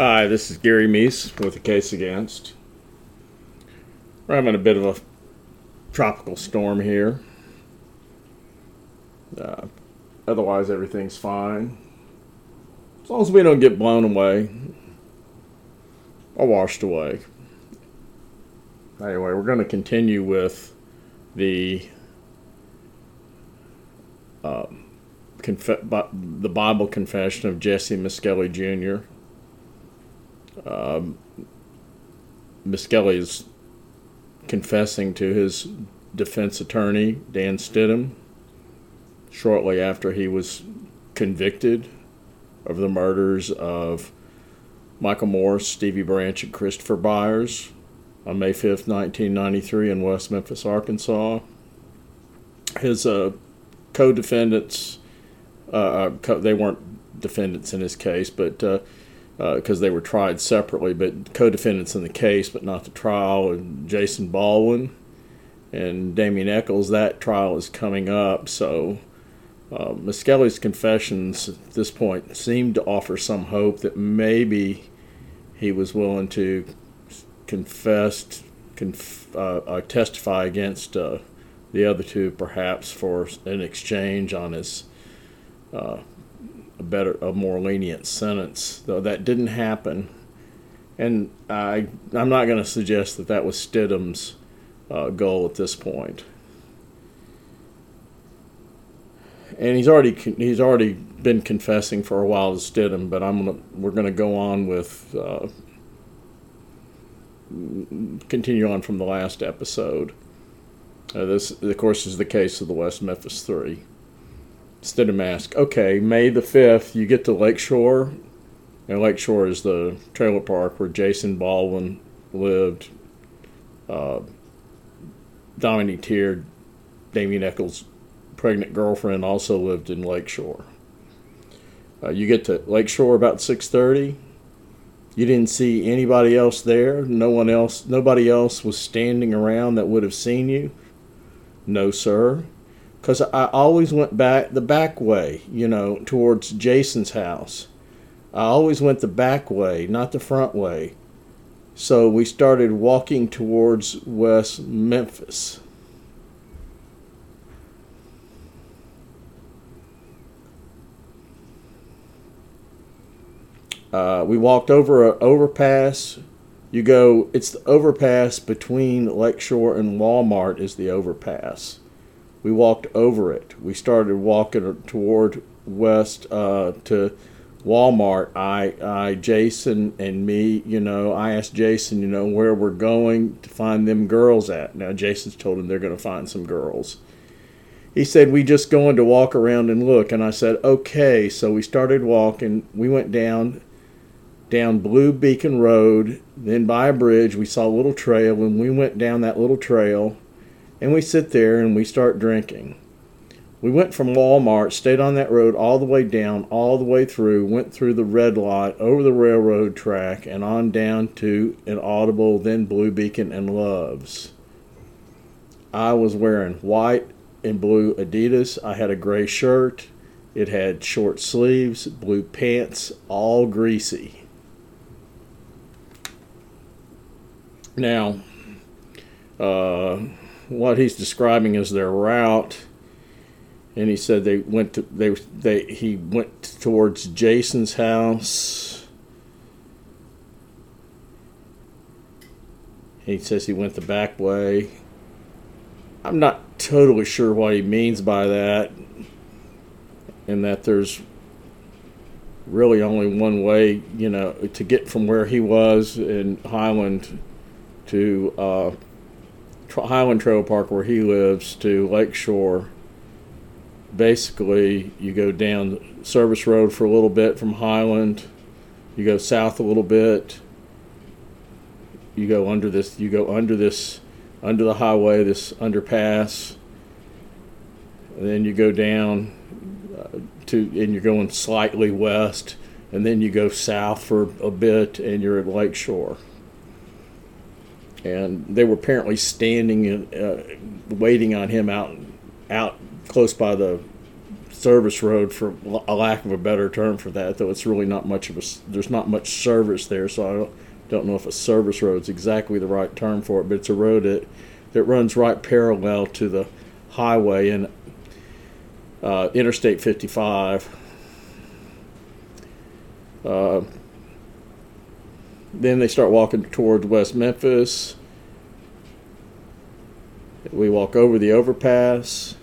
Hi, this is Gary Meese with the case against. We're having a bit of a tropical storm here. Uh, otherwise, everything's fine. As long as we don't get blown away or washed away. Anyway, we're going to continue with the uh, conf- the Bible confession of Jesse Misskelley Jr. Um, is confessing to his defense attorney, Dan Stidham, shortly after he was convicted of the murders of Michael Morris, Stevie Branch, and Christopher Byers on May 5th, 1993, in West Memphis, Arkansas. His uh, co defendants, uh, uh, co- they weren't defendants in his case, but uh, because uh, they were tried separately, but co-defendants in the case, but not the trial. And Jason Baldwin and Damien Echols. That trial is coming up, so uh, confessions at this point seemed to offer some hope that maybe he was willing to confess, conf, uh, uh, testify against uh, the other two, perhaps for an exchange on his uh, a better, a more lenient sentence. Though that didn't happen, and I, I'm not going to suggest that that was Stidham's uh, goal at this point. And he's already he's already been confessing for a while to Stidham, but I'm gonna we're gonna go on with uh, continue on from the last episode. Uh, this, of course, is the case of the West Memphis Three. Stidham mask. okay, May the 5th, you get to Lakeshore. And Lakeshore is the trailer park where Jason Baldwin lived. Uh, Domini Teer, Damien Echols' pregnant girlfriend, also lived in Lakeshore. Uh, you get to Lakeshore about 6:30. You didn't see anybody else there. No one else. Nobody else was standing around that would have seen you. No, sir because I always went back the back way, you know, towards Jason's house. I always went the back way, not the front way. So we started walking towards West Memphis. Uh, we walked over an overpass. You go, it's the overpass between Lakeshore and Walmart, is the overpass we walked over it. We started walking toward west uh, to Walmart. I, I, Jason, and me. You know, I asked Jason, you know, where we're going to find them girls at. Now Jason's told him they're going to find some girls. He said we just going to walk around and look, and I said okay. So we started walking. We went down down Blue Beacon Road, then by a bridge. We saw a little trail, and we went down that little trail and we sit there and we start drinking. We went from Walmart, stayed on that road all the way down, all the way through, went through the red lot, over the railroad track, and on down to an Audible, then Blue Beacon and Loves. I was wearing white and blue Adidas. I had a gray shirt. It had short sleeves, blue pants, all greasy. Now, uh, what he's describing as their route, and he said they went to they they he went towards Jason's house. He says he went the back way. I'm not totally sure what he means by that, and that there's really only one way, you know, to get from where he was in Highland to uh, Highland Trail Park where he lives to Lakeshore, basically you go down Service Road for a little bit from Highland, you go south a little bit, you go under this, you go under this, under the highway, this underpass, and then you go down uh, to, and you're going slightly west, and then you go south for a bit, and you're at Lakeshore and they were apparently standing and uh, waiting on him out out close by the service road for a lack of a better term for that though it's really not much of a there's not much service there so i don't, know if a service road is exactly the right term for it but it's a road that that runs right parallel to the highway and uh, interstate 55 uh, then they start walking towards west memphis we walk over the overpass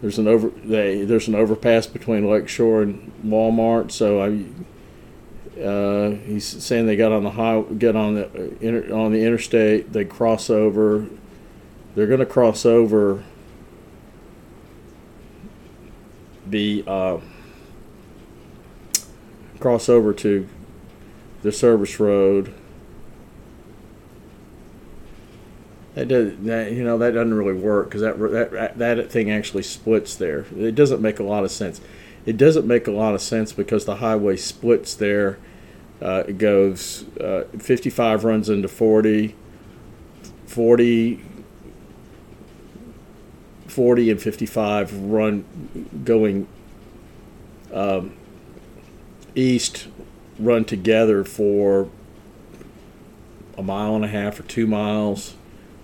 there's an over they there's an overpass between Lakeshore and Walmart. So I, uh, he's saying they got on the high, get on the uh, inter, on the interstate. They cross over. They're going to cross over the uh, cross over to the service road That does that you know that doesn't really work because that, that that thing actually splits there. It doesn't make a lot of sense. It doesn't make a lot of sense because the highway splits there. Uh, it goes uh, 55 runs into 40, 40, 40 and 55 run going um, east run together for a mile and a half or two miles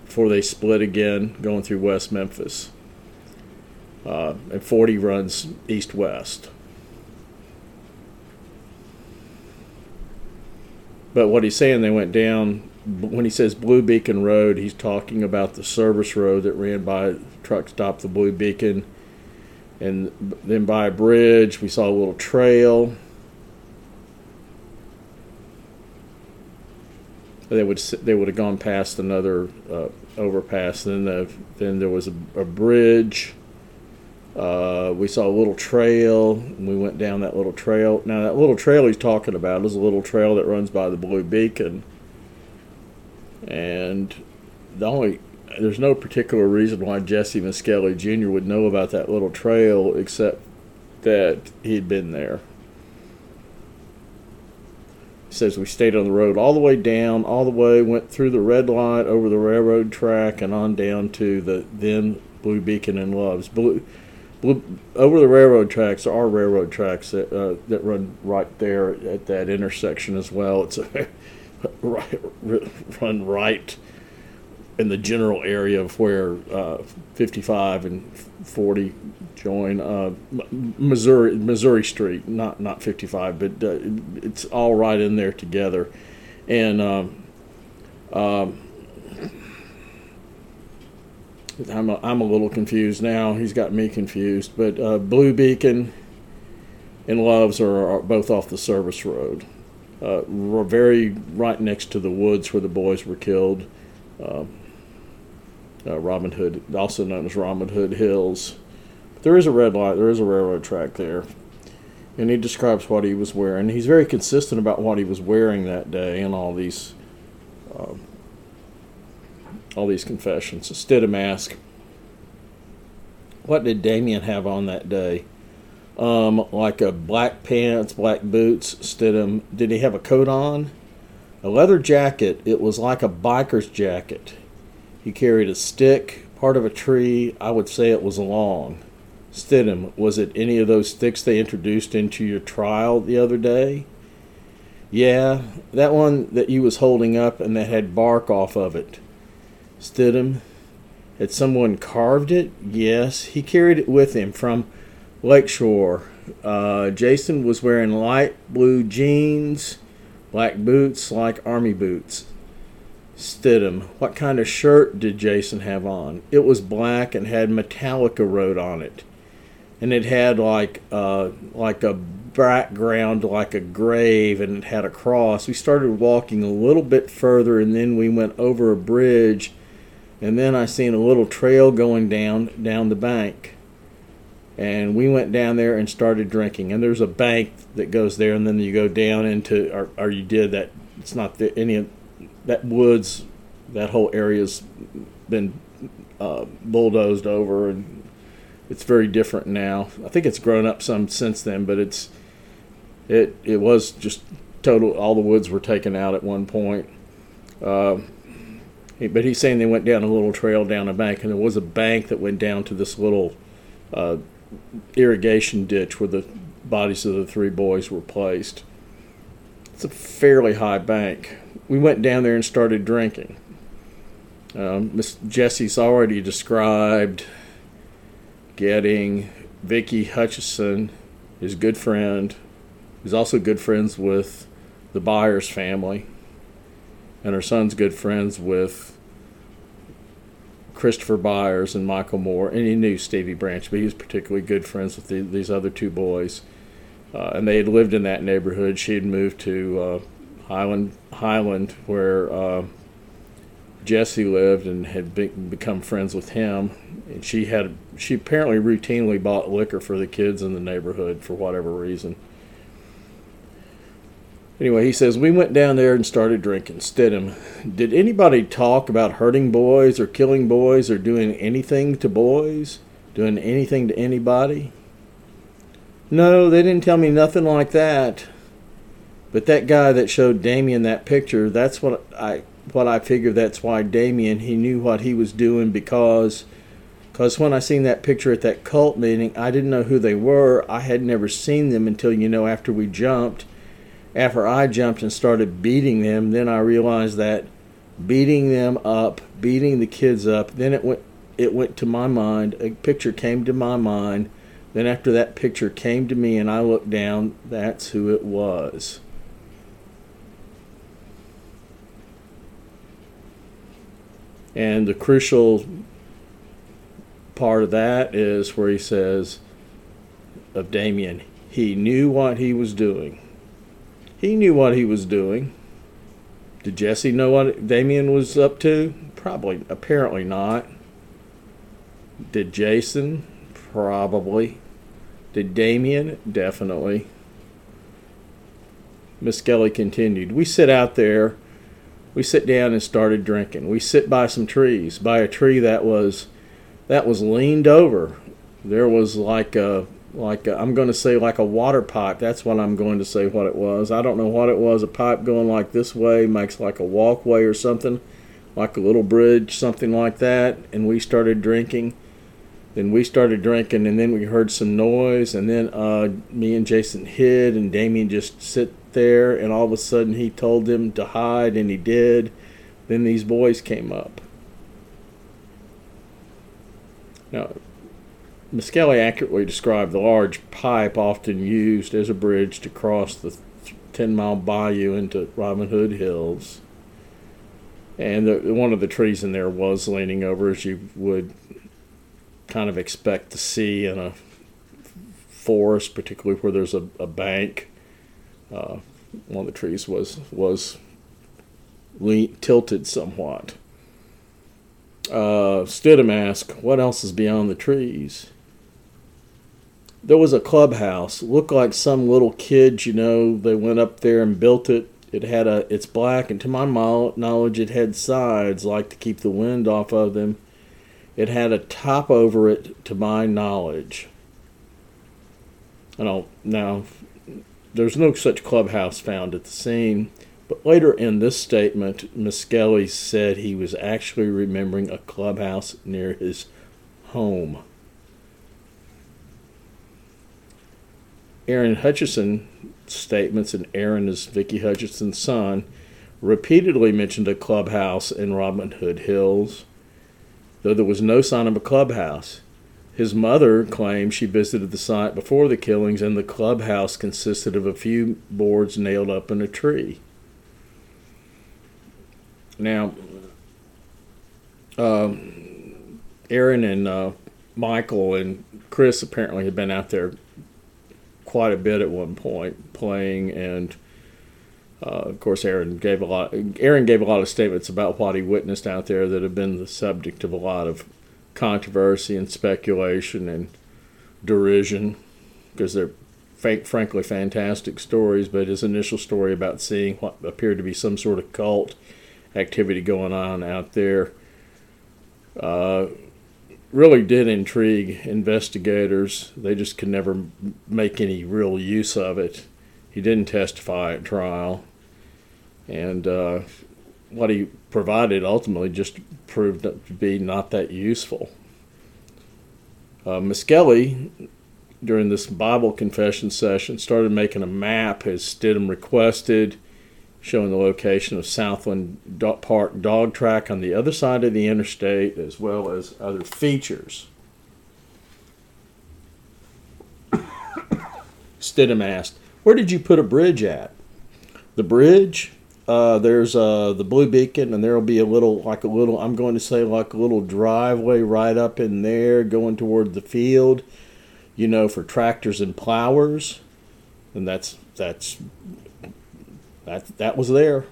before they split again going through West Memphis. Uh, and 40 runs east west. But what he's saying, they went down, when he says Blue Beacon Road, he's talking about the service road that ran by truck stop, the Blue Beacon. And then by a bridge, we saw a little trail they would they would have gone past another uh, overpass. Then the, then there was a, a bridge. Uh, we saw a little trail. We went down that little trail. Now that little trail he's talking about is a little trail that runs by the Blue Beacon. And the only there's no particular reason why Jesse Misskelley Jr. would know about that little trail except that he'd been there says we stayed on the road all the way down, all the way, went through the red light, over the railroad track, and on down to the then Blue Beacon and Loves. Blue, blue, over the railroad tracks there are railroad tracks that uh, that run right there at that intersection as well. It's a right, run right in the general area of where uh, 55 and 40 join uh, Missouri Missouri Street, not not 55, but uh, it's all right in there together, and um, um, I'm a, I'm a little confused now. He's got me confused, but uh, Blue Beacon and Loves are, are both off the service road. Uh, we're very right next to the woods where the boys were killed. Uh, uh, Robin Hood, also known as Robin Hood Hills. There is a red light, there is a railroad track there. And he describes what he was wearing. He's very consistent about what he was wearing that day and all these uh, all these confessions. A mask. What did Damien have on that day? Um, like a black pants, black boots. Stidham. Did he have a coat on? A leather jacket. It was like a biker's jacket. He carried a stick, part of a tree. I would say it was long. Stidham, was it any of those sticks they introduced into your trial the other day? Yeah, that one that you was holding up and that had bark off of it. Stidham, had someone carved it? Yes, he carried it with him from Lakeshore. Uh, Jason was wearing light blue jeans, black boots like army boots. Stidham. What kind of shirt did Jason have on? It was black and had Metallica wrote on it, and it had like uh, like a background like a grave, and it had a cross. We started walking a little bit further, and then we went over a bridge, and then I seen a little trail going down down the bank. And we went down there and started drinking. And there's a bank that goes there, and then you go down into, or, or you did that. It's not the, any of that woods, that whole area's been uh, bulldozed over, and it's very different now. I think it's grown up some since then, but it's it it was just total. All the woods were taken out at one point. Uh, But he's saying they went down a little trail down a bank, and there was a bank that went down to this little uh, irrigation ditch where the bodies of the three boys were placed. It's a fairly high bank. We went down there and started drinking. Um, Miss Jesse's already described getting Vicki Hutcheson, his good friend, who's also good friends with the Byers family, and her son's good friends with Christopher Byers and Michael Moore, and he knew Stevie Branch, but he was particularly good friends with the, these other two boys. Uh, and they had lived in that neighborhood. She had moved to uh, Highland, Highland, where uh, Jesse lived, and had be- become friends with him. And she had she apparently routinely bought liquor for the kids in the neighborhood for whatever reason. Anyway, he says, We went down there and started drinking. Stidham, did anybody talk about hurting boys or killing boys or doing anything to boys? Doing anything to anybody? No, they didn't tell me nothing like that. But that guy that showed Damien that picture, that's what I what I figure that's why Damien he knew what he was doing because because when I seen that picture at that cult meeting, I didn't know who they were. I had never seen them until you know after we jumped after I jumped and started beating them, then I realized that beating them up, beating the kids up, then it went it went to my mind, a picture came to my mind. Then after that picture came to me and I looked down, that's who it was. And the crucial part of that is where he says of Damien, he knew what he was doing. He knew what he was doing. Did Jesse know what Damien was up to? Probably, apparently not. Did Jason? Probably. Did Damien? Definitely. Misskelley continued. We sit out there. We sit down and started drinking. We sit by some trees, by a tree that was that was leaned over. There was like a like i am going to say like a water pipe. That's what I'm going to say what it was. I don't know what it was. A pipe going like this way makes like a walkway or something, like a little bridge, something like that. And we started drinking. Then we started drinking, and then we heard some noise, and then uh, me and Jason hid, and Damien just sit there, and all of a sudden he told them to hide, and he did. Then these boys came up. Now, Misskelley accurately described the large pipe often used as a bridge to cross the 10 mile bayou into Robin Hood Hills. And the, one of the trees in there was leaning over, as you would kind of expect to see in a forest, particularly where there's a, a bank. Uh, one of the trees was was lean, tilted somewhat. Uh, Stidham asked, "What else is beyond the trees?" there was a clubhouse. Looked like some little kids, you know, they went up there and built it. It had a, it's black, and to my knowledge, it had sides like to keep the wind off of them. It had a top over it, to my knowledge. I don't now. There's no such clubhouse found at the scene, but later in this statement, Misskelley said he was actually remembering a clubhouse near his home. Aaron Hutcheson statements, and Aaron is Vicky Hutcheson's son, repeatedly mentioned a clubhouse in Robin Hood Hills, though there was no sign of a clubhouse. His mother claimed she visited the site before the killings, and the clubhouse consisted of a few boards nailed up in a tree. Now, uh, Aaron and uh, Michael and Chris apparently had been out there quite a bit at one point playing and uh, of course Aaron gave a lot Aaron gave a lot of statements about what he witnessed out there that have been the subject of a lot of controversy and speculation and derision because they're frankly fantastic stories but his initial story about seeing what appeared to be some sort of cult activity going on out there uh, really did intrigue investigators. They just could never make any real use of it. He didn't testify at trial. And uh, what he provided ultimately just proved to be not that useful. Uh, during this Bible confession session, started making a map as Stidham requested, showing the location of Southland Park dog track on the other side of the interstate, as well as other features. Stidham asked, Where did you put a bridge at? The bridge? Uh, there's uh, the Blue Beacon, and there'll be a little, like a little, I'm going to say, like a little driveway right up in there going toward the field, you know, for tractors and plowers. And that's, that's, that, that was there.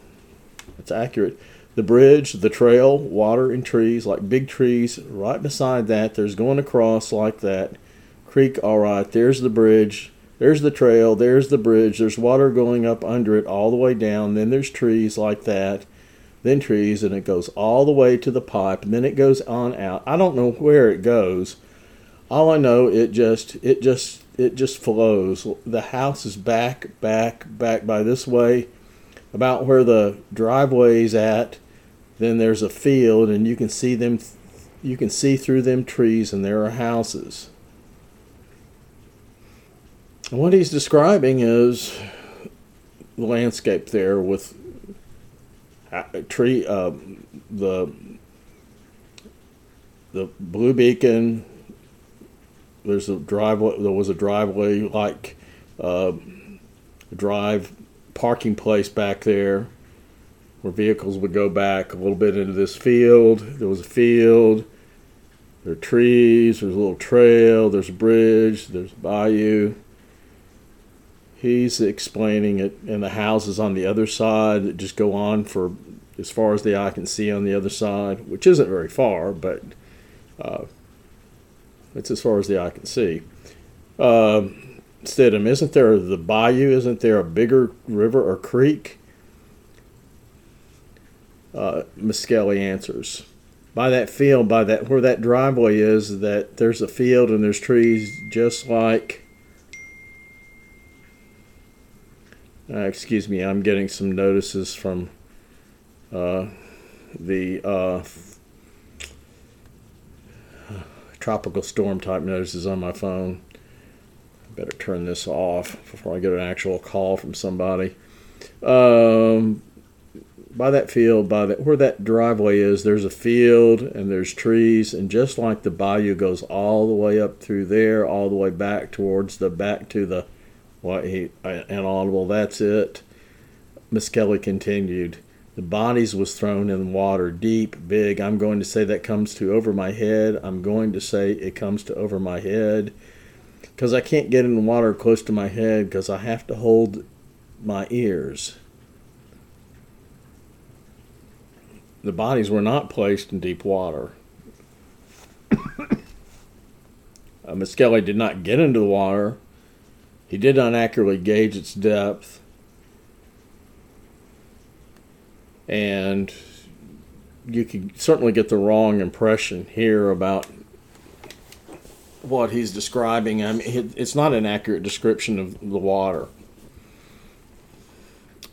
That's accurate. The bridge, the trail, water, and trees, like big trees, right beside that. There's going across like that. Creek, all right, there's the bridge there's the trail, there's the bridge, there's water going up under it all the way down, then there's trees like that, then trees, and it goes all the way to the pipe, and then it goes on out. I don't know where it goes. All I know it just it just it just flows. The house is back, back, back by this way, about where the driveway's at. Then there's a field, and you can see them. You can see through them trees, and there are houses. What he's describing is the landscape there with a tree, uh, the the blue beacon. There's a driveway. There was a driveway like uh, drive parking place back there where vehicles would go back a little bit into this field. There was a field. There are trees. There's a little trail. There's a bridge. There's a bayou he's explaining it and the houses on the other side that just go on for as far as the eye can see on the other side, which isn't very far, but uh, it's as far as the eye can see. Uh, Stidham, isn't there the bayou? Isn't there a bigger river or creek? Uh, Misskelley answers. By that field, by that where that driveway is, that there's a field and there's trees just like Uh, excuse me, I'm getting some notices from uh, the uh, tropical storm type notices on my phone. Better turn this off before I get an actual call from somebody. Um, by that field, by that where that driveway is, there's a field and there's trees, and just like the bayou goes all the way up through there, all the way back towards the back to the what he inaudible. That's it. Misskelley continued. The bodies was thrown in water, deep, big. I'm going to say that comes to over my head. I'm going to say it comes to over my head because I can't get in the water close to my head because I have to hold my ears. The bodies were not placed in deep water. uh, Misskelley did not get into the water he did not accurately gauge its depth. And you can certainly get the wrong impression here about what he's describing. I mean, it's not an accurate description of the water.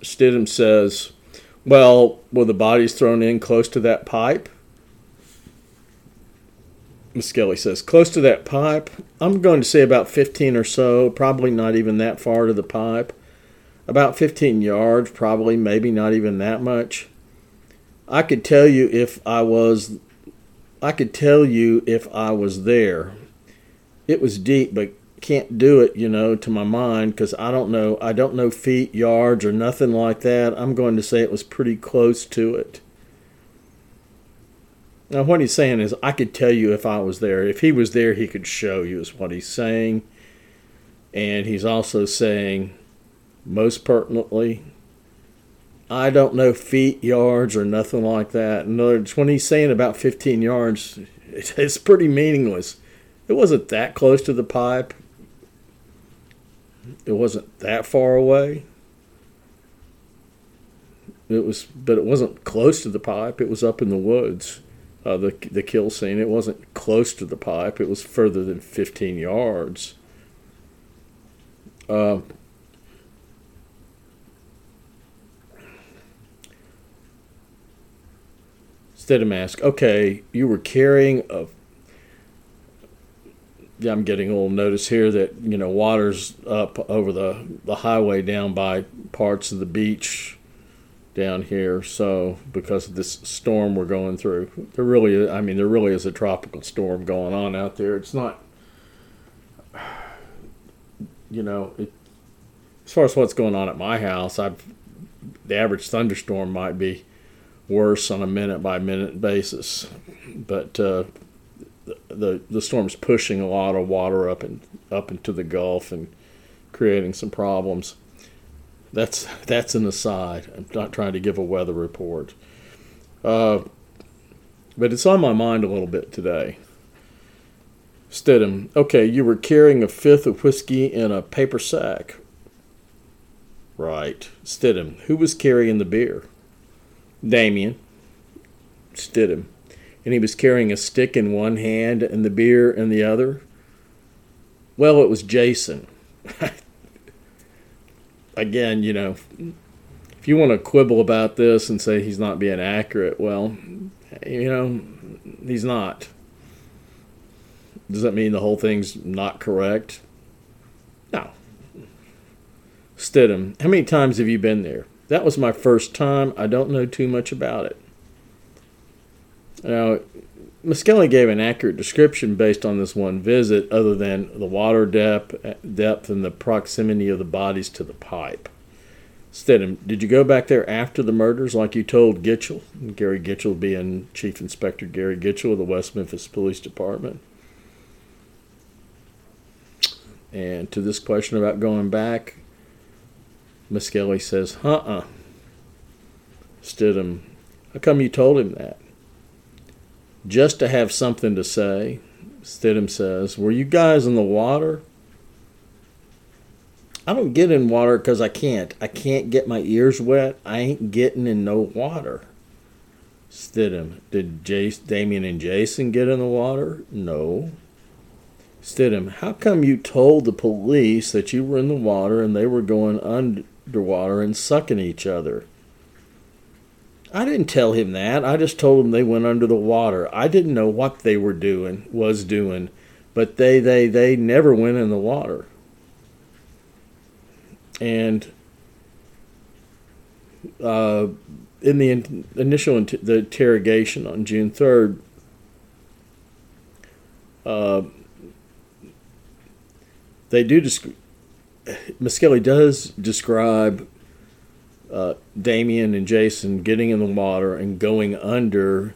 Stidham says, well, were the bodies thrown in close to that pipe? Misskelley says, close to that pipe. I'm going to say about 15 or so, probably not even that far to the pipe. About 15 yards, probably, maybe not even that much. I could tell you if I was I could tell you if I was there. It was deep, but can't do it, you know, to my mind because I don't know. I don't know feet, yards, or nothing like that. I'm going to say it was pretty close to it. Now, what he's saying is, I could tell you if I was there. If he was there, he could show you, is what he's saying. And he's also saying, most pertinently, I don't know feet, yards, or nothing like that. In other words, when he's saying about 15 yards, it's pretty meaningless. It wasn't that close to the pipe, it wasn't that far away. It was, but it wasn't close to the pipe. It was up in the woods uh, the the kill scene. It wasn't close to the pipe. It was further than 15 yards. Uh, Stidham asked, "Okay, you were carrying a." Yeah, I'm getting a little notice here that you know water's up over the the highway down by parts of the beach down here. So because of this storm we're going through, there really, I mean, there really is a tropical storm going on out there. It's not, you know, it, as far as what's going on at my house, I've the average thunderstorm might be worse on a minute by minute basis, but uh, the the storm's pushing a lot of water up and up into the Gulf and creating some problems. That's that's an aside. I'm not trying to give a weather report, uh, but it's on my mind a little bit today. Stidham, okay, you were carrying a fifth of whiskey in a paper sack. Right. Stidham, who was carrying the beer? Damien. Stidham, and he was carrying a stick in one hand and the beer in the other. Well, it was Jason. again, you know, if you want to quibble about this and say he's not being accurate, well, you know, he's not. Does that mean the whole thing's not correct? No. Stidham, how many times have you been there? That was my first time. I don't know too much about it. Now, Misskelley gave an accurate description based on this one visit, other than the water depth, depth and the proximity of the bodies to the pipe. Stidham, did you go back there after the murders like you told Gitchell? Gary Gitchell being Chief Inspector Gary Gitchell of the West Memphis Police Department. And to this question about going back, Misskelley says, uh-uh. Stidham, how come you told him that? Just to have something to say. Stidham says, Were you guys in the water? I don't get in water because I can't. I can't get my ears wet. I ain't getting in no water. Stidham, did Jace, Damien and Jason get in the water? No. Stidham, how come you told the police that you were in the water and they were going underwater and sucking each other? I didn't tell him that. I just told him they went under the water. I didn't know what they were doing, was doing, but they they they never went in the water. And uh, in the in, initial in, the interrogation on June third, uh, they do. Desc- Misskelley does describe uh, Damien and Jason getting in the water and going under,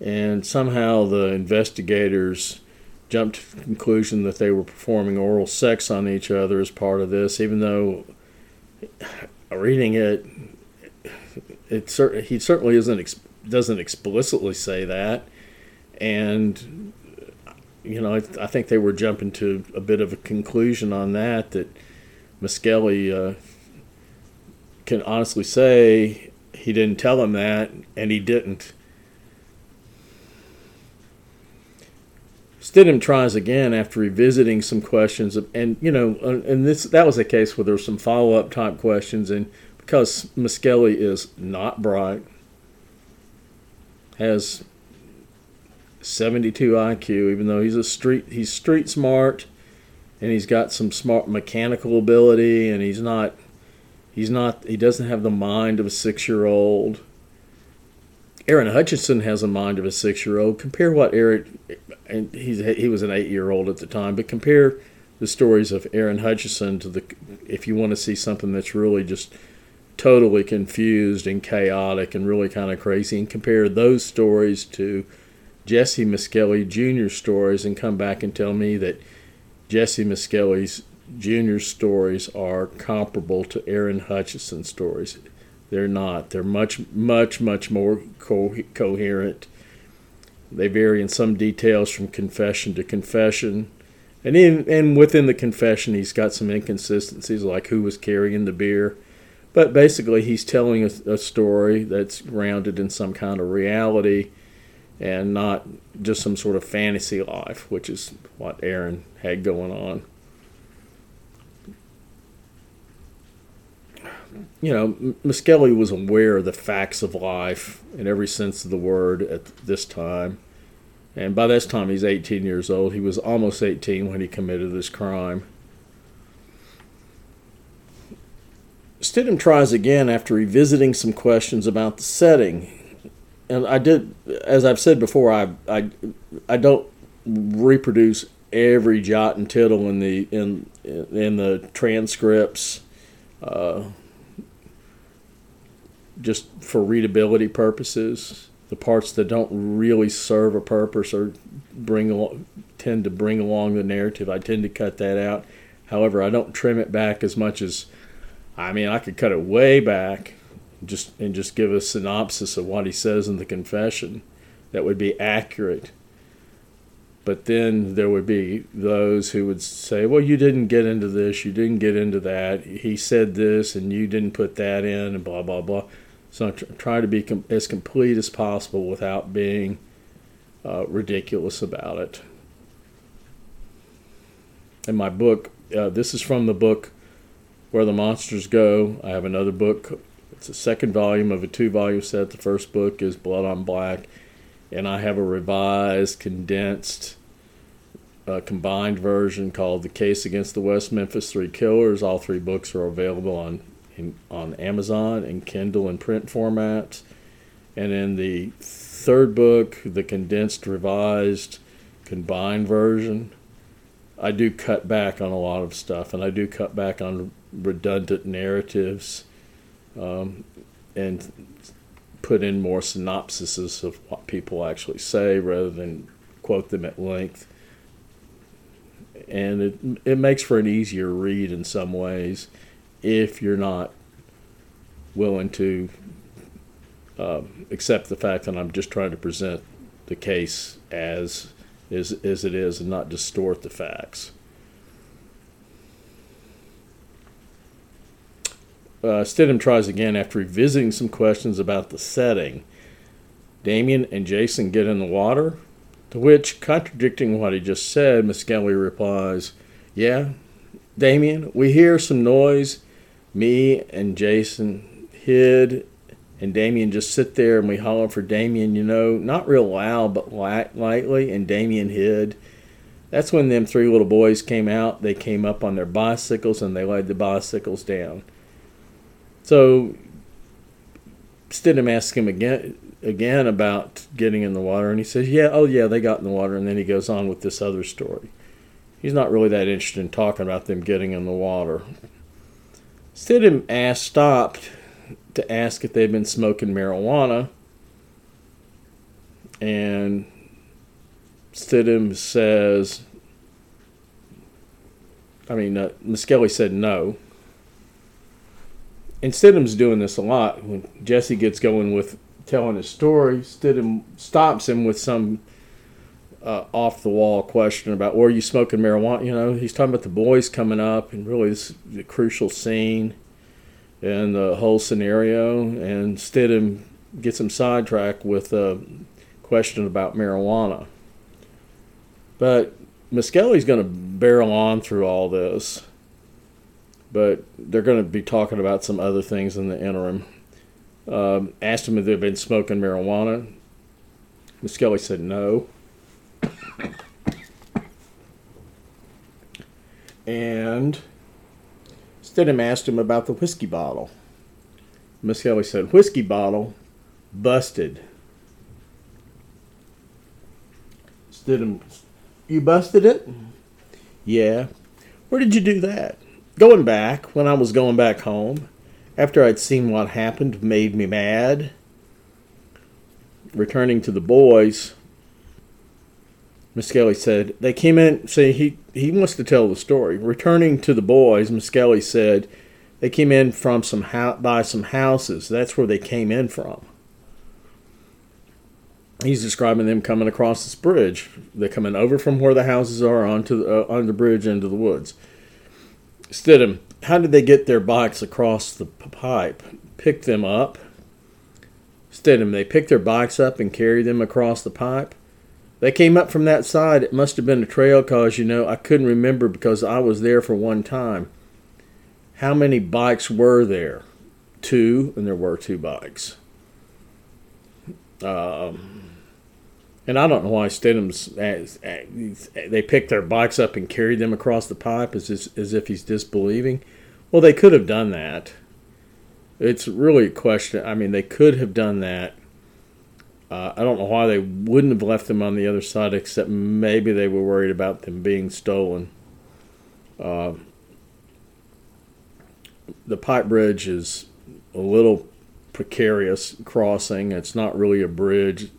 and somehow the investigators jumped to the conclusion that they were performing oral sex on each other as part of this, even though reading it, it cert- he certainly isn't ex- doesn't explicitly say that, and you know I, I, think they were jumping to a bit of a conclusion on that that Misskelley. Uh, can honestly say he didn't tell him that, and he didn't. Stidham tries again after revisiting some questions, and you know, and this that was a case where there were some follow up type questions, and because Misskelley is not bright, has 72 IQ, even though he's a street he's street smart, and he's got some smart mechanical ability, and he's not He's not. He doesn't have the mind of a six-year-old. Aaron Hutchinson has a mind of a six-year-old. Compare what Aaron, and he's he was an eight-year-old at the time, but compare the stories of Aaron Hutchinson to the. If you want to see something that's really just totally confused and chaotic and really kind of crazy, and compare those stories to Jesse Misskelley Jr.'s stories, and come back and tell me that Jesse Misskelley's Junior's stories are comparable to Aaron Hutchinson's stories. They're not. They're much, much, much more co- coherent. They vary in some details from confession to confession. And in and within the confession, he's got some inconsistencies, like who was carrying the beer. But basically, he's telling a, a story that's grounded in some kind of reality and not just some sort of fantasy life, which is what Aaron had going on. You know, Misskelley was aware of the facts of life in every sense of the word at this time. And by this time, he's 18 years old. He was almost 18 when he committed this crime. Stidham tries again after revisiting some questions about the setting. And I did, as I've said before, I, I, I don't reproduce every jot and tittle in the in in the transcripts, uh, just for readability purposes. The parts that don't really serve a purpose or bring tend to bring along the narrative, I tend to cut that out. However, I don't trim it back as much as I mean, I could cut it way back, just and just give a synopsis of what he says in the confession that would be accurate. But then there would be those who would say, "Well, you didn't get into this, you didn't get into that. He said this, and you didn't put that in, and blah blah blah." So I try to be com- as complete as possible without being uh, ridiculous about it. In my book, uh, this is from the book where the Monsters Go. I have another book. It's a second volume of a two volume set. The first book is Blood on Black. And I have a revised, condensed, uh, combined version called The Case Against the West Memphis Three Killers. All three books are available on, in, on Amazon and Kindle and print formats. And in the third book, the condensed, revised, combined version, I do cut back on a lot of stuff, and I do cut back on redundant narratives, um, and put in more synopsises of what people actually say rather than quote them at length. And it it makes for an easier read in some ways, if you're not willing to uh, accept the fact that I'm just trying to present the case as as, as it is and not distort the facts. Uh, Stidham tries again after revisiting some questions about the setting. Damien and Jason get in the water, to which, contradicting what he just said, Misskelley replies, Yeah, Damien, we hear some noise. Me and Jason hid and Damien just sit there and we holler for Damien, you know, not real loud, but light, lightly, and Damien hid. That's when them three little boys came out. They came up on their bicycles and they laid the bicycles down. So Stidham asked him again again about getting in the water, and he says, "Yeah, oh yeah, they got in the water." And then he goes on with this other story. He's not really that interested in talking about them getting in the water. Stidham asked, stopped to ask if they'd been smoking marijuana. And Stidham says, I mean, uh, Misskelley said no. And Stidham's doing this a lot. When Jesse gets going with telling his story, Stidham stops him with some uh, off the wall question about, were you smoking marijuana? You know, he's talking about the boys coming up and really this is a crucial scene and the whole scenario, and Stidham gets him sidetracked with a question about marijuana. But Misskelley's going to barrel on through all this, but they're going to be talking about some other things in the interim. Um, asked him if they've been smoking marijuana. Misskelley said no. And Stidham asked him about the whiskey bottle. Misskelley said, Whiskey bottle? Busted. Stidham, You busted it? Yeah. Where did you do that? Going back, when I was going back home, after I'd seen what happened, made me mad. Returning to the boys, Misskelley said, They came in, see, he, he wants to tell the story. Returning to the boys, Misskelley said, They came in from some ho- by some houses. That's where they came in from. He's describing them coming across this bridge. They're coming over from where the houses are onto the, uh, on the bridge into the woods. Stidham, how did they get their bikes across the pipe? Pick them up. Stidham, they picked their bikes up and carried them across the pipe. They came up from that side. It must have been a trail because, you know, I couldn't remember because I was there for one time. How many bikes were there? two, and there were two bikes. Um, and I don't know why Stidham's they picked their bikes up and carried them across the pipe as as if he's disbelieving. Well, they could have done that. It's really a question. I mean, they could have done that. Uh, I don't know why they wouldn't have left them on the other side, except maybe they were worried about them being stolen. Uh, the pipe bridge is a little precarious crossing. It's not really a bridge,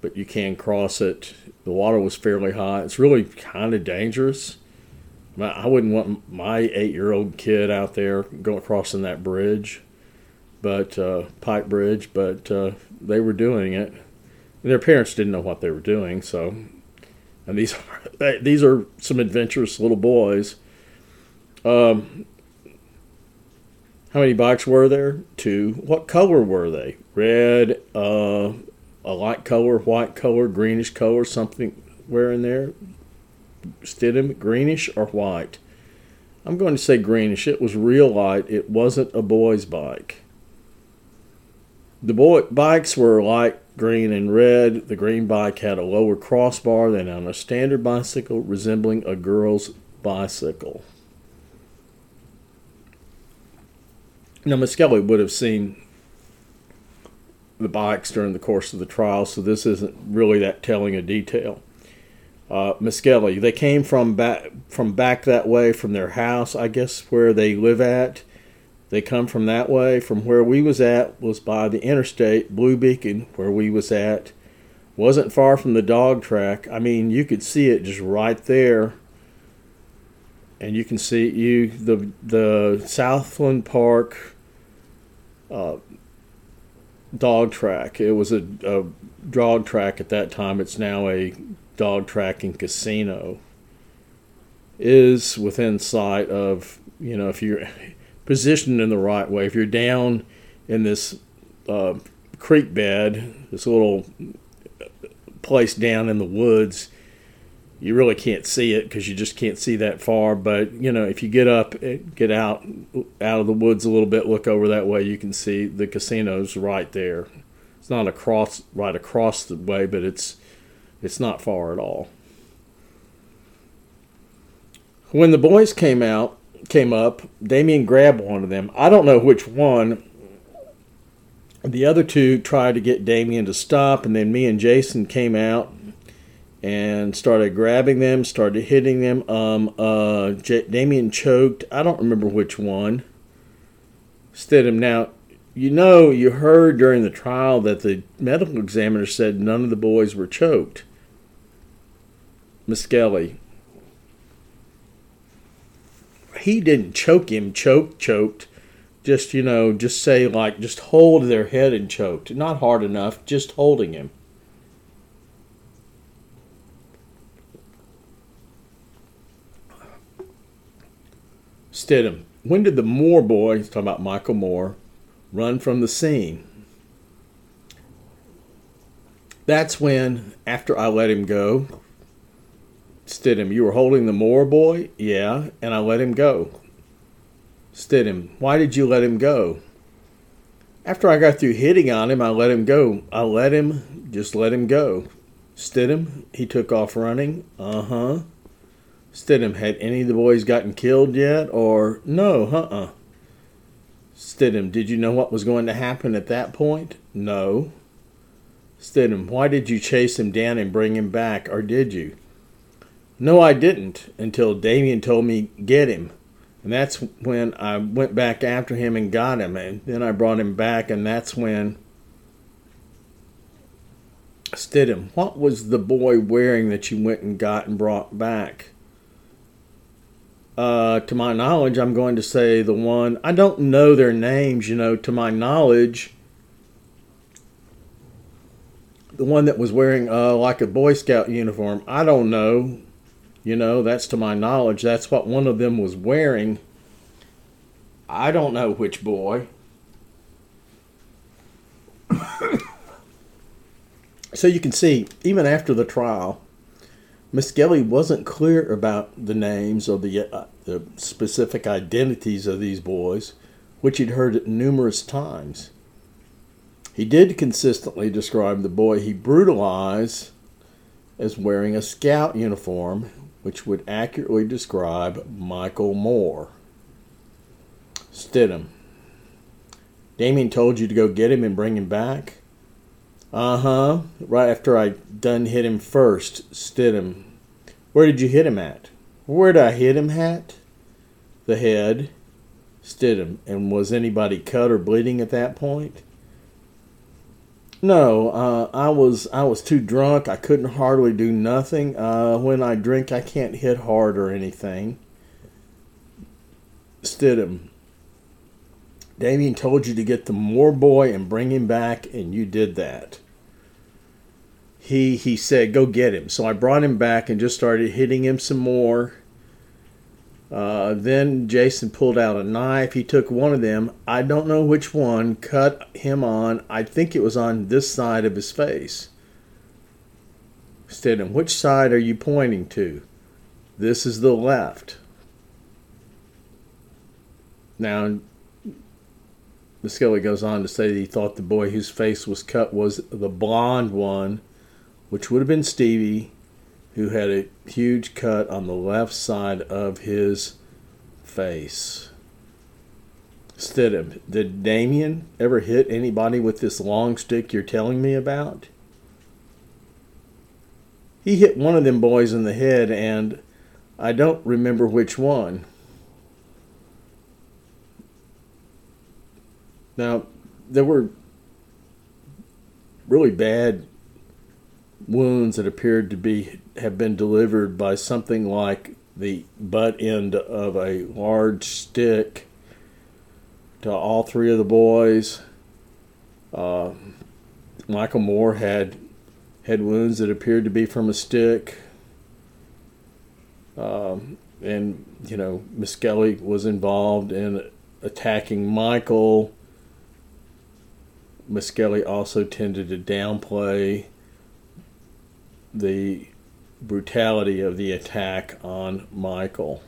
but you can cross it. The water was fairly high. It's really kind of dangerous. I wouldn't want my eight-year-old kid out there going crossing that bridge, but uh, pipe bridge. But uh, they were doing it. Their parents didn't know what they were doing, so. And these are these are some adventurous little boys. Um, how many bikes were there? Two. What color were they? Red, uh, a light color, white color, greenish color, something where in there? Stidham, greenish or white? I'm going to say greenish. It was real light. It wasn't a boy's bike. The boy bikes were light green and red. The green bike had a lower crossbar than on a standard bicycle, resembling a girl's bicycle. Now, Misskelley would have seen the bikes during the course of the trial, so this isn't really that telling a detail. Uh, Misskelley, they came from back from back that way from their house, I guess, where they live at. They come from that way. From where we was at was by the interstate, Blue Beacon, where we was at. Wasn't far from the dog track. I mean, you could see it just right there and you can see you the the Southland Park uh, dog track. It was a, a dog track at that time. It's now a dog track and casino. Is within sight of you know if you're positioned in the right way. If you're down in this uh, creek bed, this little place down in the woods, you really can't see it because you just can't see that far. But you know, if you get up, eh, get out out of the woods a little bit, look over that way, you can see the casinos right there. It's not across right across the way, but it's it's not far at all. When the boys came out, came up, Damien grabbed one of them. I don't know which one. The other two tried to get Damien to stop, and then me and Jason came out and started grabbing them, started hitting them. Um, uh, J- Damien choked. I don't remember which one. Stidham. Now, you know, you heard during the trial that the medical examiner said none of the boys were choked. Misskelley. He didn't choke him, choke, choked. Just, you know, just say, like, just hold their head and choked. Not hard enough, just holding him. Stidham. When did the Moore boy, he's talking about Michael Moore, run from the scene? That's when, after I let him go, Stidham, you were holding the Moore boy? Yeah, and I let him go. Stidham, why did you let him go? After I got through hitting on him, I let him go. I let him, just let him go. Stidham, he took off running. Uh huh. Stidham, had any of the boys gotten killed yet? Or, no, uh uh Stidham, did you know what was going to happen at that point? No. Stidham, why did you chase him down and bring him back, or did you? No, I didn't, until Damien told me get him. And that's when I went back after him and got him. And then I brought him back, and that's when. Stidham, what was the boy wearing that you went and got and brought back? Uh, to my knowledge, I'm going to say the one. I don't know their names, you know. To my knowledge, the one that was wearing uh, like a Boy Scout uniform. I don't know, you know. That's to my knowledge. That's what one of them was wearing. I don't know which boy. so you can see, even after the trial, Misskelley wasn't clear about the names or the uh, the specific identities of these boys, which he'd heard numerous times. He did consistently describe the boy he brutalized as wearing a scout uniform, which would accurately describe Michael Moore. Stidham. Damien told you to go get him and bring him back? Uh huh. Right after I done hit him first, Stidham. Where did you hit him at? Where'd I hit him at? The head. Stidham. And was anybody cut or bleeding at that point? No, uh, I was I was too drunk. I couldn't hardly do nothing. Uh, when I drink, I can't hit hard or anything. Stidham. Damien told you to get the Moore boy and bring him back, and you did that. He he said, "Go get him." So I brought him back and just started hitting him some more. Uh, then Jason pulled out a knife. He took one of them. I don't know which one. Cut him on. I think it was on this side of his face. Stidham, which side are you pointing to? This is the left. Now, Miskelly goes on to say that he thought the boy whose face was cut was the blond one, which would have been Stevie, who had a huge cut on the left side of his face. Stidham, did Damien ever hit anybody with this long stick you're telling me about? He hit one of them boys in the head, and I don't remember which one. Now, there were really bad wounds that appeared to be have been delivered by something like the butt end of a large stick to all three of the boys. Uh, Michael Moore had head wounds that appeared to be from a stick. Um, and, you know, Misskelley was involved in attacking Michael Misskelley also tended to downplay the brutality of the attack on Michael.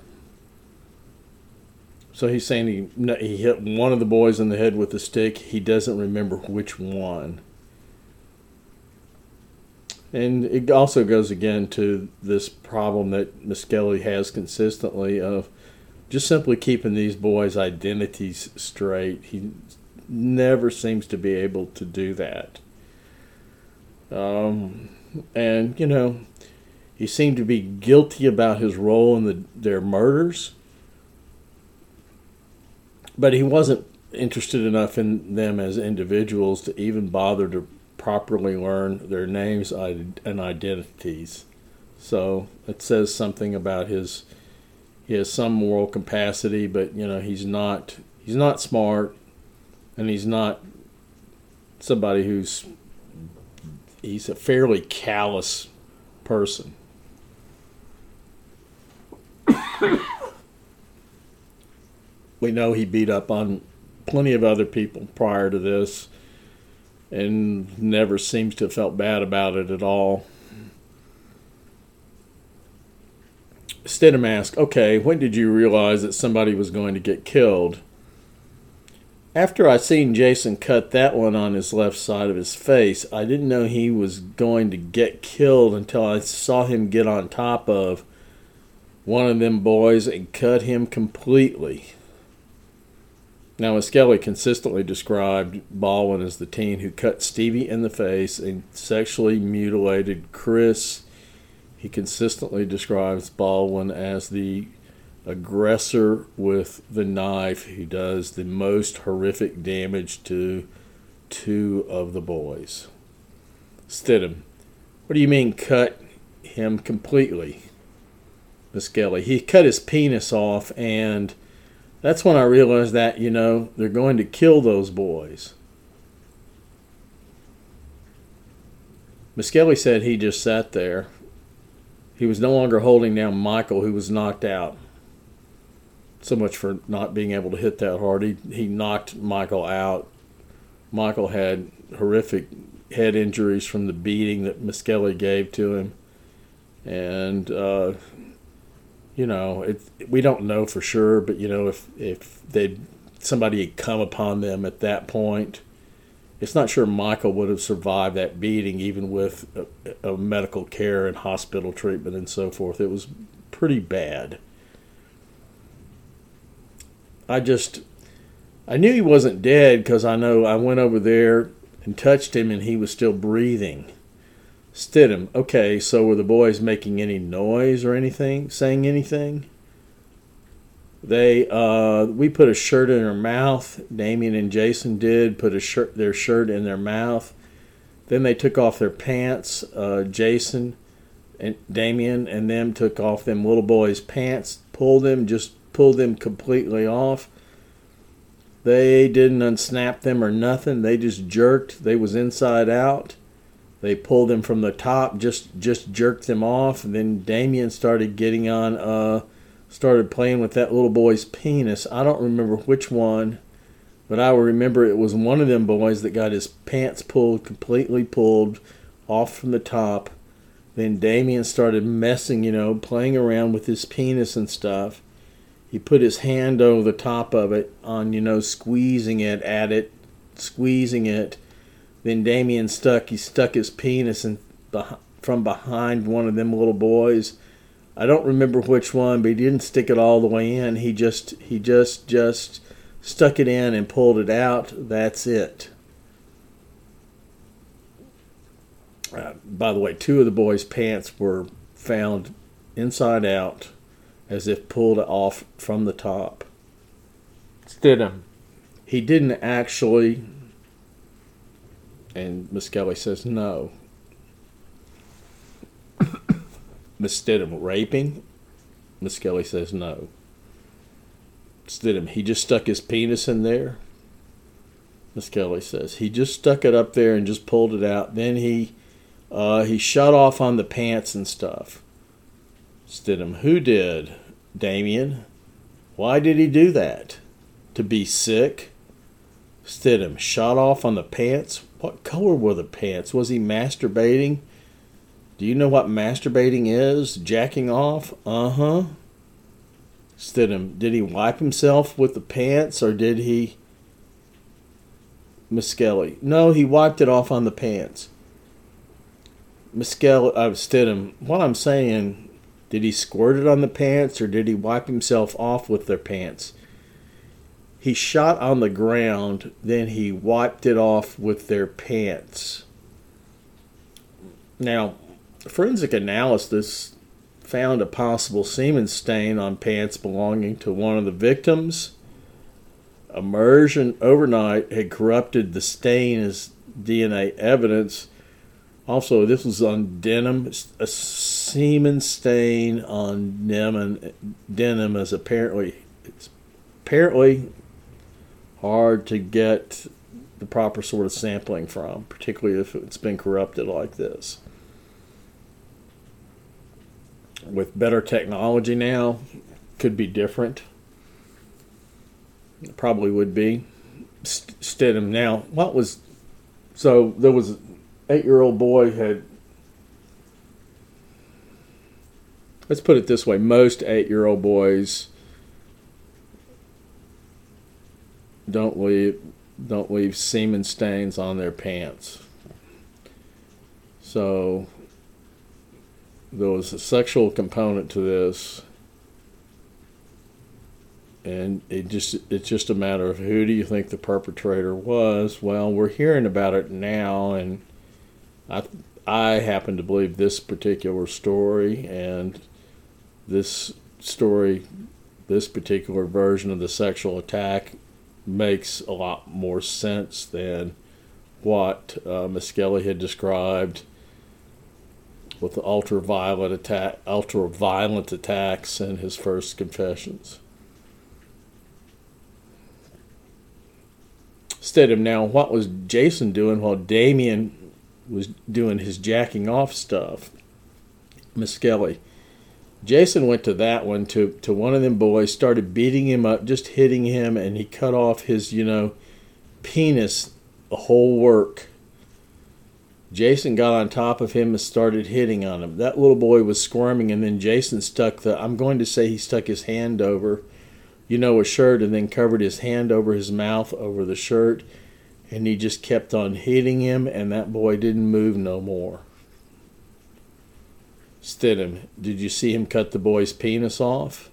So he's saying he he hit one of the boys in the head with a stick. He doesn't remember which one. And it also goes again to this problem that Misskelley has consistently of just simply keeping these boys' identities straight. He never seems to be able to do that. Um, and, you know, he seemed to be guilty about his role in the, their murders, but he wasn't interested enough in them as individuals to even bother to properly learn their names and identities. So it says something about his he has some moral capacity, but you know he's not he's not smart and he's not somebody who's he's a fairly callous person. We know he beat up on plenty of other people prior to this and never seems to have felt bad about it at all. Stidham asked, okay, when did you realize that somebody was going to get killed? After I seen Jason cut that one on his left side of his face, I didn't know he was going to get killed until I saw him get on top of one of them boys and cut him completely. Now, Misskelley consistently described Baldwin as the teen who cut Stevie in the face and sexually mutilated Chris. He consistently describes Baldwin as the aggressor with the knife who does the most horrific damage to two of the boys. Stidham, what do you mean cut him completely? Misskelley, he cut his penis off, and that's when I realized that, you know, they're going to kill those boys. Misskelley said he just sat there. He was no longer holding down Michael, who was knocked out so much for not being able to hit that hard. He he knocked Michael out. Michael had horrific head injuries from the beating that Misskelley gave to him, and uh, you know it. We don't know for sure, but you know if if they somebody had come upon them at that point. It's not sure Michael would have survived that beating, even with a, a medical care and hospital treatment and so forth. It was pretty bad. I just, I knew he wasn't dead because I know I went over there and touched him and he was still breathing. Stidham, okay, so were the boys making any noise or anything, saying anything? They uh, we put a shirt in her mouth. Damien and Jason did put a shirt their shirt in their mouth. Then they took off their pants. Uh, Jason and Damien and them took off them little boys' pants, pulled them, just pulled them completely off. They didn't unsnap them or nothing. They just jerked. They was inside out. They pulled them from the top, just just jerked them off. And then Damien started getting on. Uh, started playing with that little boy's penis. I don't remember which one, but I remember it was one of them boys that got his pants pulled, completely pulled off from the top. Then Damien started messing, you know, playing around with his penis and stuff. He put his hand over the top of it on, you know, squeezing it at it, squeezing it. Then Damien stuck, he stuck his penis in, from behind one of them little boys I don't remember which one, but he didn't stick it all the way in. He just he just just stuck it in and pulled it out. That's it. Uh, by the way, two of the boys' pants were found inside out, as if pulled off from the top. Stidham. He didn't actually, and Misskelley says no. Miss Stidham raping? Misskelley says no. Stidham, he just stuck his penis in there? Misskelley says he just stuck it up there and just pulled it out. Then he uh, he shut off on the pants and stuff. Stidham, who did? Damien. Why did he do that? To be sick? Stidham, shot off on the pants? What color were the pants? Was he masturbating? Do you know what masturbating is? Jacking off? Uh huh. Stidham, did he wipe himself with the pants or did he. Misskelley? No, he wiped it off on the pants. Misskelley, uh, Stidham, what I'm saying, did he squirt it on the pants or did he wipe himself off with their pants? He shot on the ground, then he wiped it off with their pants. Now, forensic analysis found a possible semen stain on pants belonging to one of the victims. Immersion overnight had corrupted the stain as DNA evidence. Also, this was on denim. A semen stain on denim, denim is apparently apparently hard to get the proper sort of sampling from, particularly if it's been corrupted like this with better technology now, could be different. It probably would be. Stidham now, what was so there was an eight year old boy had let's put it this way most eight year old boys don't leave don't leave semen stains on their pants. So there was a sexual component to this. And it just it's just a matter of who do you think the perpetrator was? Well we're hearing about it now and i i happen to believe this particular story and this story this particular version of the sexual attack makes a lot more sense than what uh, had described with the ultra violent attack, ultra violent attacks in his first confessions. Instead of now, what was Jason doing while Damien was doing his jacking off stuff? Misskelley. Jason went to that one to, to one of them boys, started beating him up, just hitting him, and he cut off his, you know, penis, the whole work. Jason got on top of him and started hitting on him. That little boy was squirming, and then Jason stuck the, I'm going to say he stuck his hand over you know, a shirt and then covered his hand over his mouth over the shirt. And he just kept on hitting him, and that boy didn't move no more. Stidham, did you see him cut the boy's penis off?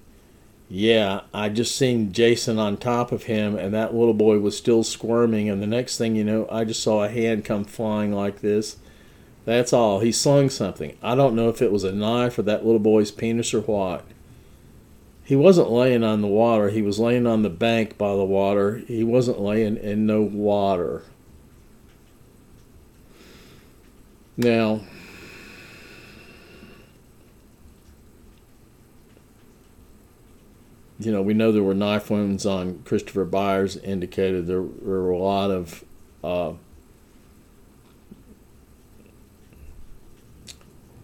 Yeah, I just seen Jason on top of him, and that little boy was still squirming. And the next thing you know, I just saw a hand come flying like this. That's all. He slung something. I don't know if it was a knife or that little boy's penis or what. He wasn't laying on the water. He was laying on the bank by the water. He wasn't laying in no water. Now, you know, we know there were knife wounds on Christopher Byers, indicated there were a lot of uh,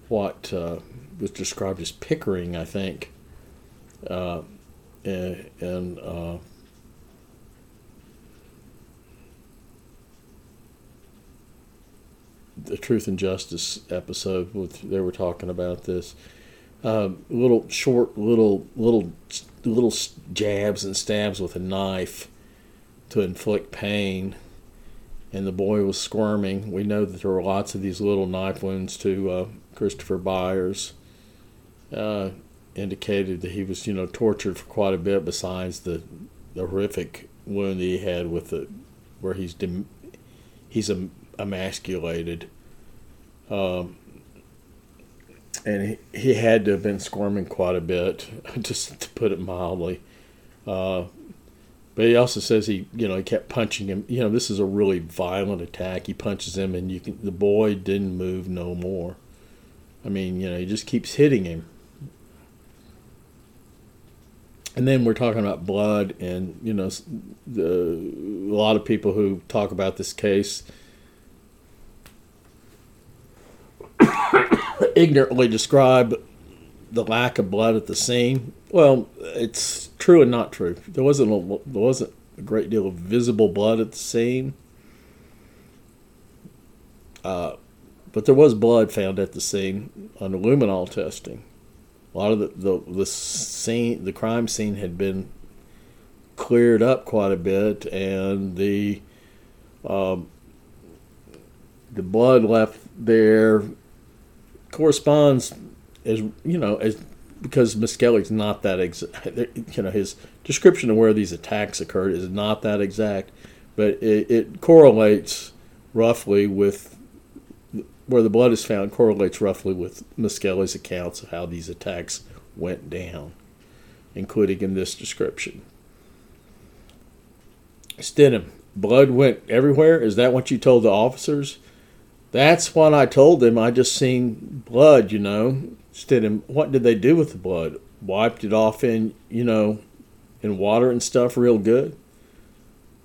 what uh, was described as piquerism, I think, uh, and, and uh, the Truth and Justice episode, they were talking about this. Uh, little short, little little little jabs and stabs with a knife to inflict pain, and the boy was squirming. We know that there were lots of these little knife wounds to uh, Christopher Byers. Uh, indicated that he was, you know, tortured for quite a bit. Besides the, the horrific wound that he had with the, where he's dem, he's emasculated. Um, and he, he had to have been squirming quite a bit, just to put it mildly. Uh, but he also says he, you know, he kept punching him. You know, this is a really violent attack. He punches him, and you can. The boy didn't move no more. I mean, you know, he just keeps hitting him. And then we're talking about blood, and you know, the, a lot of people who talk about this case ignorantly describe the lack of blood at the scene. Well, it's true and not true. There wasn't a, there wasn't a great deal of visible blood at the scene, uh, but there was blood found at the scene on luminol testing. A lot of the, the the scene, the crime scene, had been cleared up quite a bit, and the um, the blood left there corresponds as you know as because Misskelley's not that exact. You know, his description of where these attacks occurred is not that exact, but it, it correlates roughly with where the blood is found. Correlates roughly with Misskelley's accounts of how these attacks went down, including in this description. Stidham, blood went everywhere. Is that what you told the officers? That's what I told them. I just seen blood, you know. Instead what did they do with the blood? Wiped it off in, you know, in water and stuff real good.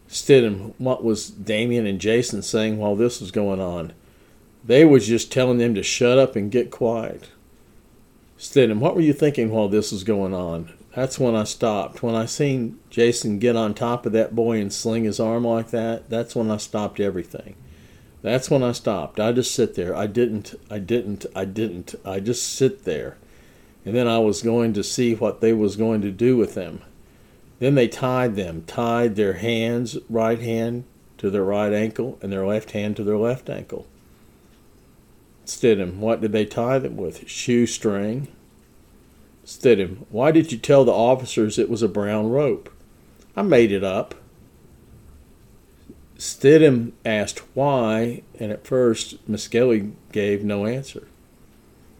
Stidham, what was Damien and Jason saying while this was going on? They was just telling them to shut up and get quiet. Stidham, what were you thinking while this was going on? That's when I stopped. When I seen Jason get on top of that boy and sling his arm like that, that's when I stopped everything. That's when I stopped. I just sit there. I didn't, I didn't, I didn't. I just sit there. And then I was going to see what they was going to do with them. Then they tied them, tied their hands, right hand to their right ankle and their left hand to their left ankle. Stidham, what did they tie them with? Shoestring. Stidham, why did you tell the officers it was a brown rope? I made it up. Stidham asked why, and at first Misskelley gave no answer.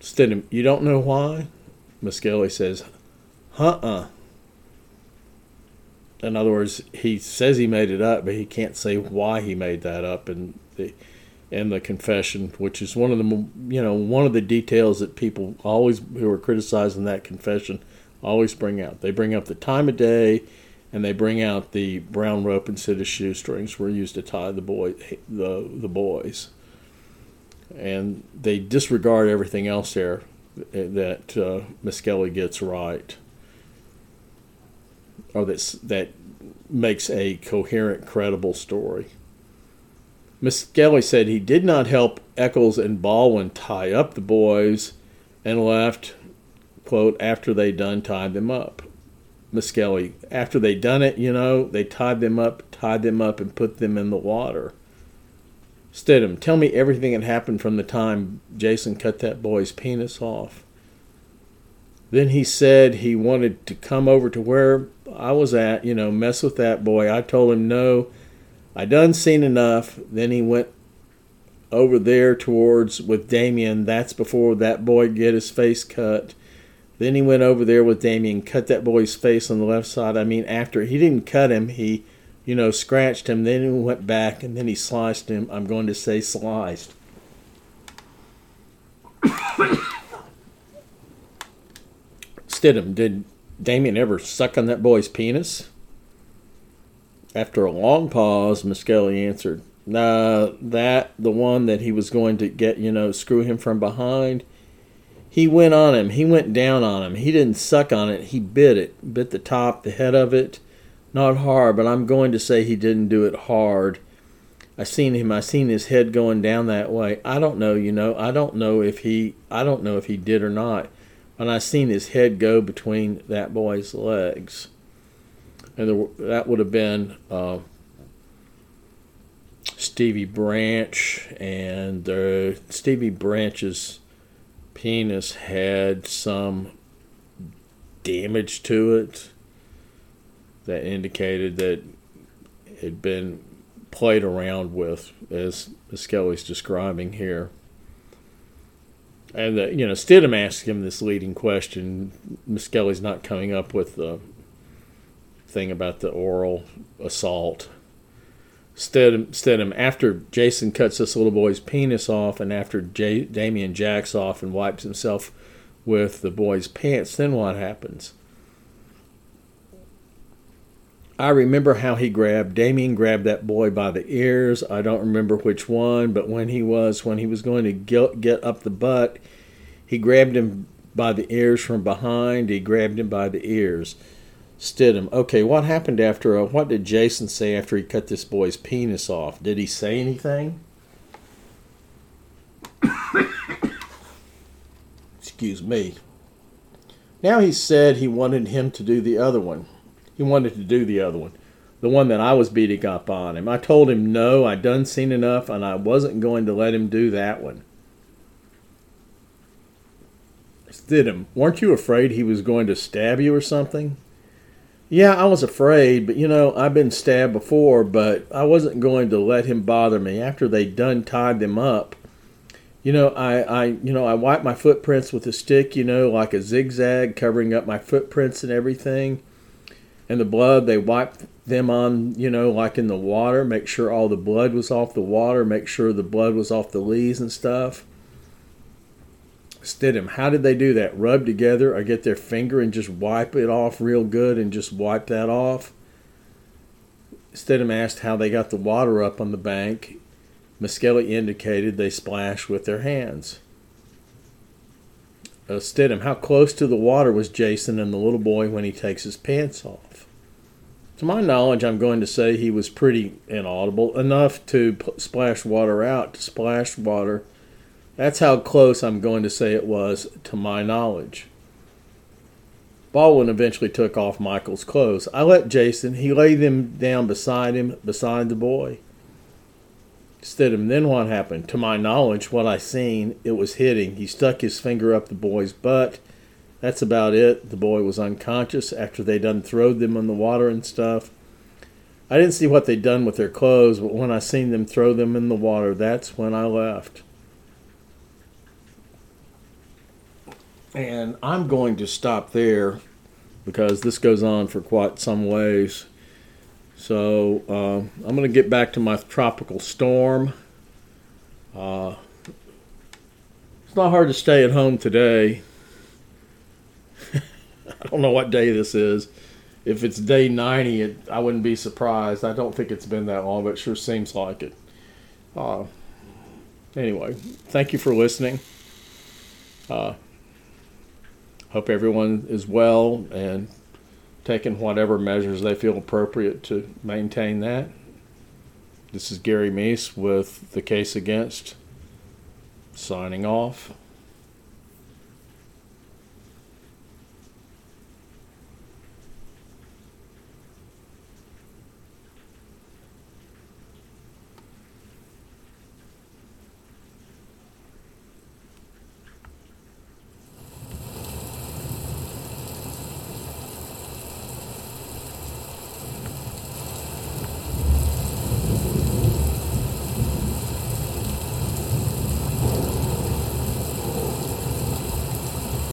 Stidham, you don't know why? Misskelley says, huh uh. In other words, he says he made it up, but he can't say why he made that up in the in the confession, which is one of the you know one of the details that people always who are criticizing that confession always bring out. They bring up the time of day and they bring out the brown rope instead of shoestrings. Were used to tie the boy the the boys. And they disregard everything else there that uh, Misskelley gets right or that's that makes a coherent credible story. Misskelley said he did not help Echols and Baldwin tie up the boys and left quote after they done tied them up Misskelley. After they done it, you know, they tied them up, tied them up, and put them in the water. Stidham, tell me everything that happened from the time Jason cut that boy's penis off. Then he said he wanted to come over to where I was at, you know, mess with that boy. I told him no. I done seen enough. Then he went over there towards with Damien. That's before that boy get his face cut. Then he went over there with Damien, cut that boy's face on the left side. I mean, after he didn't cut him, he, you know, scratched him. Then he went back and then he sliced him. I'm going to say sliced. Stidham, did Damien ever suck on that boy's penis? After a long pause, Misskelley answered, Nah, that, the one that he was going to get, you know, screw him from behind. He went on him. He went down on him. He didn't suck on it. He bit it, bit the top, the head of it. Not hard, but I'm going to say he didn't do it hard. I seen him. I seen his head going down that way. I don't know, you know. I don't know if he. I don't know if he did or not. And I seen his head go between that boy's legs, and there, that would have been uh, Stevie Branch, and uh, Stevie Branch's penis had some damage to it that indicated that it had been played around with, as Skelly's describing here. And, the, you know, Stidham asked him this leading question. Misskelley's not coming up with the thing about the oral assault. Stidham, Stidham, after Jason cuts this little boy's penis off and after J- Damien jacks off and wipes himself with the boy's pants, then what happens? I remember how he grabbed Damien grabbed that boy by the ears. I don't remember which one, but when he was when he was going to get, get up the butt, he grabbed him by the ears from behind. He grabbed him by the ears. Stidham. Okay, what happened after? Uh, what did Jason say after he cut this boy's penis off? Did he say anything? Excuse me. Now he said he wanted him to do the other one. He wanted to do the other one, the one that I was beating up on him. I told him no, I done seen enough, and I wasn't going to let him do that one. Stidham, weren't you afraid he was going to stab you or something? Yeah, I was afraid, but you know, I've been stabbed before, but I wasn't going to let him bother me. After they done tied them up, you know, I, I you know, I wiped my footprints with a stick, you know, like a zigzag, covering up my footprints and everything and the blood they wiped them on you know like in the water make sure all the blood was off the water make sure the blood was off the leaves and stuff Stidham, how did they do that? Rub together or get their finger and just wipe it off real good and just wipe that off? Stidham asked how they got the water up on the bank. Misskelley indicated they splashed with their hands. Uh, Stidham, how close to the water was Jason and the little boy when he takes his pants off? To my knowledge, I'm going to say he was pretty inaudible, enough to p- splash water out, to splash water. That's how close I'm going to say it was, to my knowledge. Baldwin eventually took off Michael's clothes. I let Jason, he laid them down beside him, beside the boy. Stidham, then what happened? To my knowledge, what I seen, it was hitting. He stuck his finger up the boy's butt that's about it. The boy was unconscious after they done throwed them in the water and stuff. I didn't see what they'd done with their clothes, but when I seen them throw them in the water, that's when I left. And I'm going to stop there because this goes on for quite some ways. So uh, I'm going to get back to my tropical storm. Uh, it's not hard to stay at home today. I don't know what day this is. If it's day 90, it, I wouldn't be surprised. I don't think it's been that long, but it sure seems like it. Uh, anyway, thank you for listening. Uh, hope everyone is well and taking whatever measures they feel appropriate to maintain that. This is Gary Meese with the case against. Signing off.